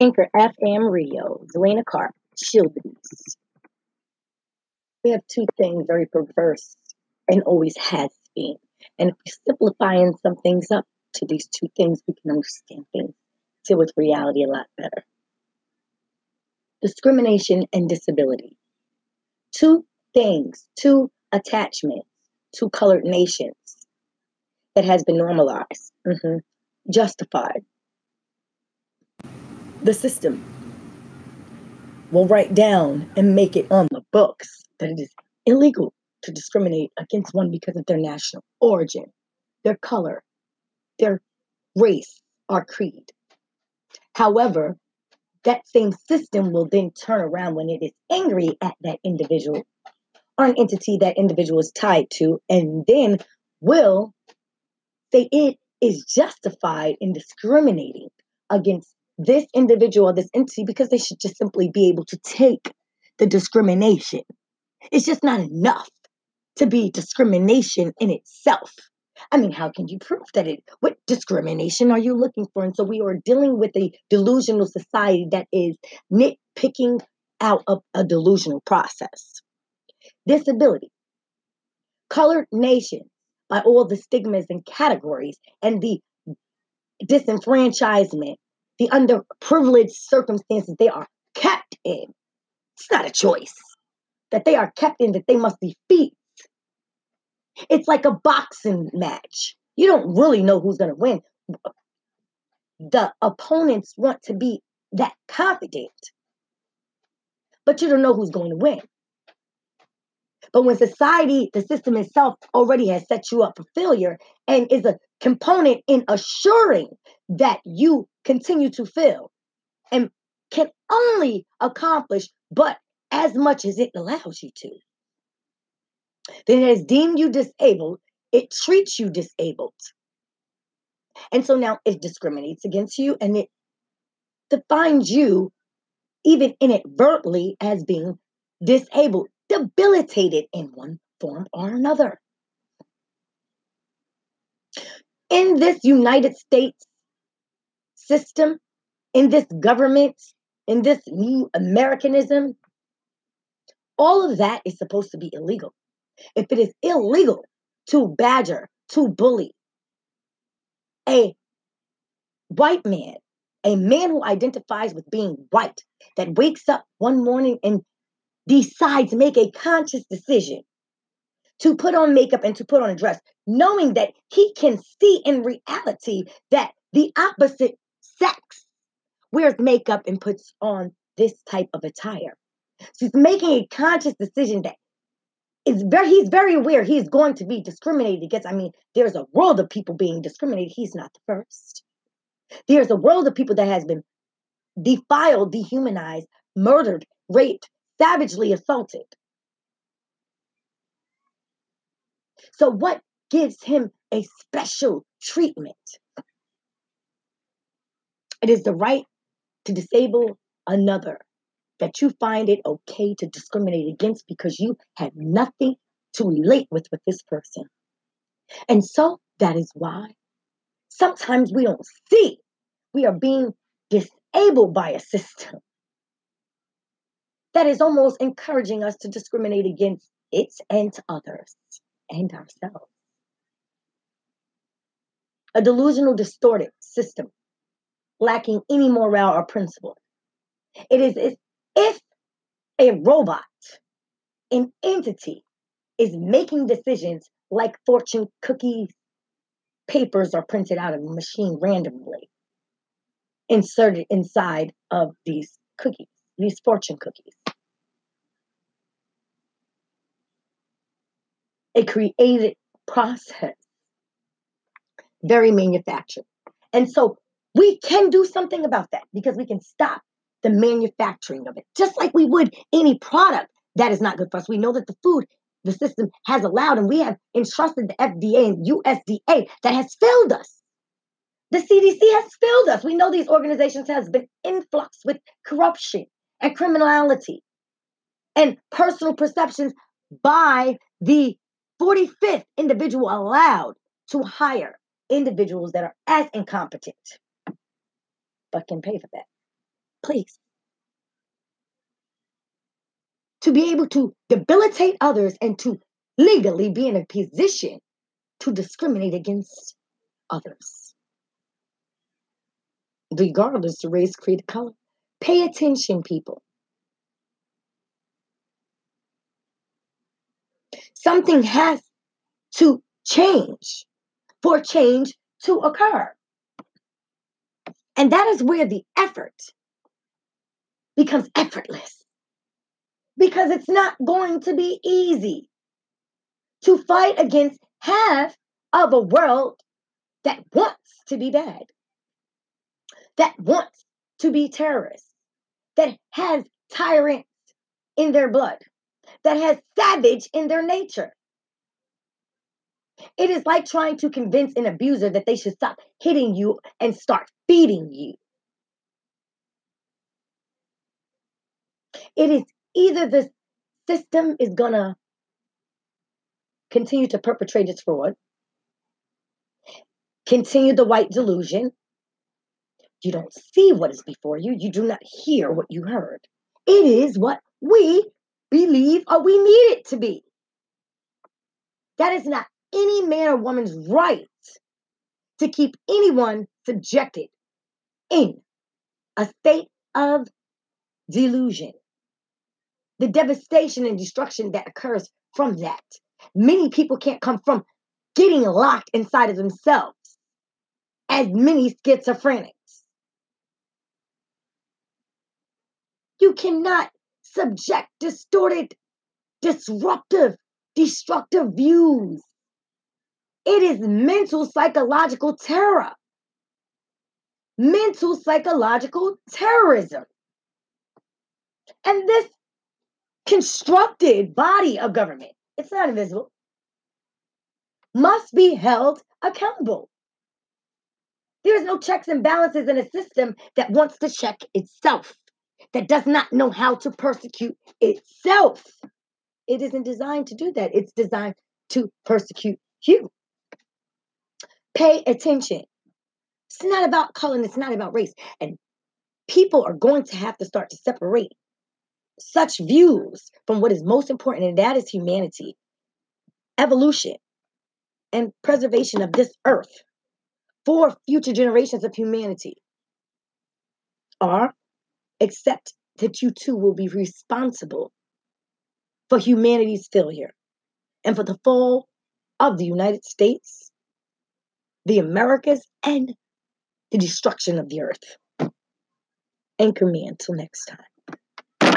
Anchor FM Radio, Zelena Carp, Shield Beast. We have two things very perverse and always has been. And if we're simplifying some things up to these two things, we can understand things, deal with reality a lot better. Discrimination and disability. Two things, two attachments, two colored nations that has been normalized, mm-hmm, justified. The system will write down and make it on the books that it is illegal to discriminate against one because of their national origin, their color, their race, or creed. However, that same system will then turn around when it is angry at that individual or an entity that individual is tied to, and then will say it is justified in discriminating against this individual this entity because they should just simply be able to take the discrimination. It's just not enough to be discrimination in itself. I mean, how can you prove that it? What discrimination are you looking for? And so we are dealing with a delusional society that is nitpicking out of a delusional process. Disability, colored nation, by all the stigmas and categories and the disenfranchisement, the underprivileged circumstances they are kept in. It's not a choice that they are kept in that they must defeat. It's like a boxing match. You don't really know who's going to win. The opponents want to be that confident, but you don't know who's going to win. But when society, the system itself already has set you up for failure and is a component in assuring that you continue to fail and can only accomplish but as much as it allows you to, then it has deemed you disabled, it treats you disabled. And so now it discriminates against you and it defines you, even inadvertently, as being disabled debilitated in one form or another. In this United States system, in this government, in this new Americanism, all of that is supposed to be illegal. If it is illegal to badger, to bully a white man, a man who identifies with being white, that wakes up one morning and decides, make a conscious decision to put on makeup and to put on a dress, knowing that he can see in reality that the opposite sex wears makeup and puts on this type of attire. So he's making a conscious decision that is very he's very aware he's going to be discriminated against. I mean, there's a world of people being discriminated. He's not the first. There's a world of people that has been defiled, dehumanized, murdered, raped, savagely assaulted. So, what gives him a special treatment? It is the right to disable another that you find it okay to discriminate against because you have nothing to relate with with this person. And so that is why sometimes we don't see we are being disabled by a system that is almost encouraging us to discriminate against it and others and ourselves. A delusional, distorted system lacking any morale or principle. It is as if a robot, an entity, is making decisions like fortune cookies papers are printed out of a machine randomly, inserted inside of these cookies these fortune cookies. A created process, very manufactured. And so we can do something about that because we can stop the manufacturing of it, just like we would any product that is not good for us. We know that the food the system has allowed, and we have entrusted the FDA and USDA that has failed us. The CDC has failed us. We know these organizations has been influx with corruption and criminality and personal perceptions by the 45th individual allowed to hire individuals that are as incompetent but can pay for that. Please. To be able to debilitate others and to legally be in a position to discriminate against others. Regardless of race, creed, color. Pay attention, people. Something has to change for change to occur. And that is where the effort becomes effortless because it's not going to be easy to fight against half of a world that wants to be bad, that wants to be terrorists, that has tyrants in their blood, that has savage in their nature. It is like trying to convince an abuser that they should stop hitting you and start feeding you. It is either the system is going to continue to perpetrate its fraud, continue the white delusion. You don't see what is before you, you do not hear what you heard. It is what we believe or we need it to be. That is not any man or woman's right to keep anyone subjected in a state of delusion. The devastation and destruction that occurs from that. Many people can't come from getting locked inside of themselves as many schizophrenics. You cannot subject distorted, disruptive, destructive views. It is mental psychological terror. Mental psychological terrorism. And this constructed body of government, it's not invisible, must be held accountable. There's no checks and balances in a system that wants to check itself that does not know how to persecute itself. It isn't designed to do that. It's designed to persecute you. Pay attention. It's not about color it's not about race. And people are going to have to start to separate such views from what is most important, and that is humanity, evolution, and preservation of this earth for future generations of humanity. Are accept that you too will be responsible for humanity's failure and for the fall of the United States, the Americas, and the destruction of the earth. Anchor me until next time.